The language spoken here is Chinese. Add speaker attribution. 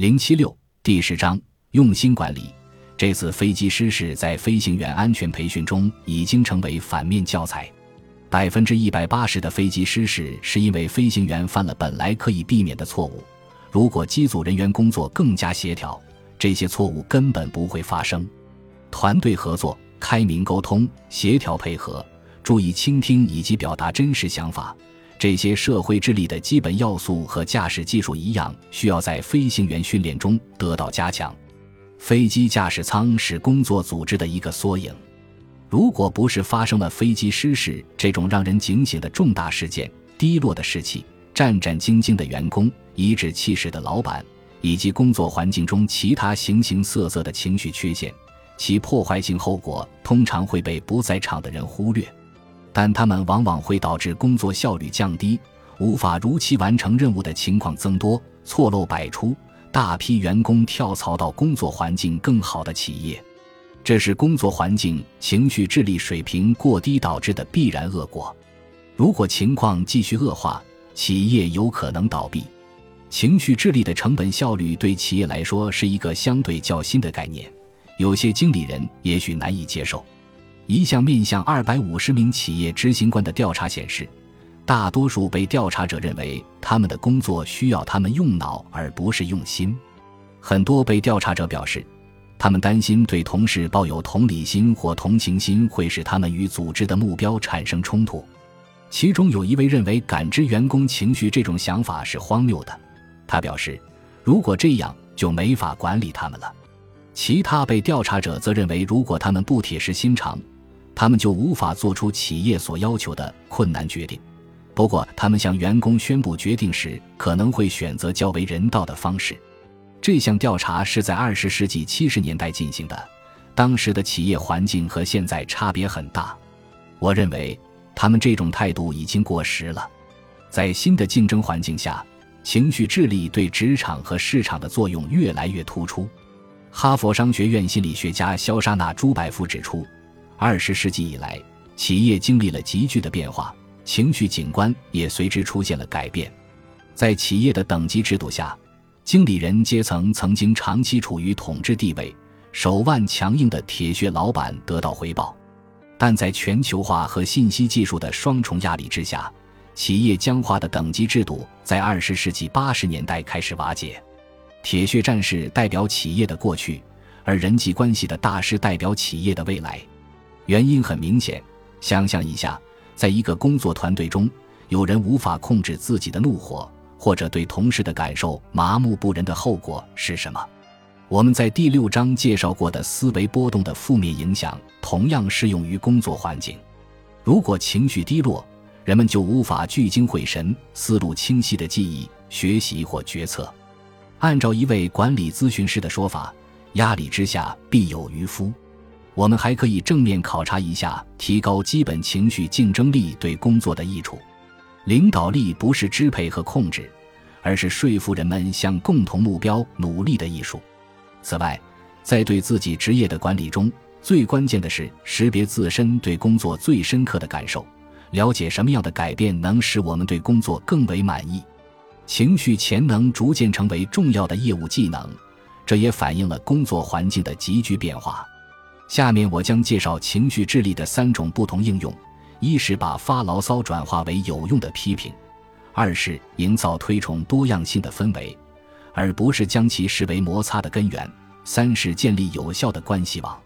Speaker 1: 零七六第十章用心管理。这次飞机失事在飞行员安全培训中已经成为反面教材。百分之一百八十的飞机失事是因为飞行员犯了本来可以避免的错误。如果机组人员工作更加协调，这些错误根本不会发生。团队合作、开明沟通、协调配合、注意倾听以及表达真实想法，这些社会智力的基本要素和驾驶技术一样，需要在飞行员训练中得到加强。飞机驾驶舱是工作组织的一个缩影。如果不是发生了飞机失事这种让人警醒的重大事件，低落的士气、战战兢兢的员工、颐指气使的老板，以及工作环境中其他形形色色的情绪缺陷。其破坏性后果通常会被不在场的人忽略，但他们往往会导致工作效率降低、无法如期完成任务的情况增多、错漏百出，大批员工跳槽到工作环境更好的企业。这是工作环境情绪智力水平过低导致的必然恶果。如果情况继续恶化，企业有可能倒闭。情绪智力的成本效率对企业来说是一个相对较新的概念。有些经理人也许难以接受。一项面向二百五十名企业执行官的调查显示，大多数被调查者认为他们的工作需要他们用脑而不是用心。很多被调查者表示，他们担心对同事抱有同理心或同情心会使他们与组织的目标产生冲突。其中有一位认为感知员工情绪这种想法是荒谬的。他表示，如果这样，就没法管理他们了。其他被调查者则认为，如果他们不铁石心肠，他们就无法做出企业所要求的困难决定。不过，他们向员工宣布决定时，可能会选择较为人道的方式。这项调查是在二十世纪七十年代进行的，当时的企业环境和现在差别很大。我认为，他们这种态度已经过时了。在新的竞争环境下，情绪智力对职场和市场的作用越来越突出。哈佛商学院心理学家肖莎娜·朱百夫指出，二十世纪以来，企业经历了急剧的变化，情绪景观也随之出现了改变。在企业的等级制度下，经理人阶层曾经长期处于统治地位，手腕强硬的铁血老板得到回报。但在全球化和信息技术的双重压力之下，企业僵化的等级制度在二十世纪八十年代开始瓦解。铁血战士代表企业的过去，而人际关系的大师代表企业的未来。原因很明显，想象一下，在一个工作团队中，有人无法控制自己的怒火，或者对同事的感受麻木不仁的后果是什么？我们在第六章介绍过的思维波动的负面影响，同样适用于工作环境。如果情绪低落，人们就无法聚精会神、思路清晰的记忆、学习或决策。按照一位管理咨询师的说法，压力之下必有渔夫。我们还可以正面考察一下提高基本情绪竞争力对工作的益处。领导力不是支配和控制，而是说服人们向共同目标努力的艺术。此外，在对自己职业的管理中，最关键的是识别自身对工作最深刻的感受，了解什么样的改变能使我们对工作更为满意。情绪潜能逐渐成为重要的业务技能，这也反映了工作环境的急剧变化。下面我将介绍情绪智力的三种不同应用：一是把发牢骚转化为有用的批评；二是营造推崇多样性的氛围，而不是将其视为摩擦的根源；三是建立有效的关系网。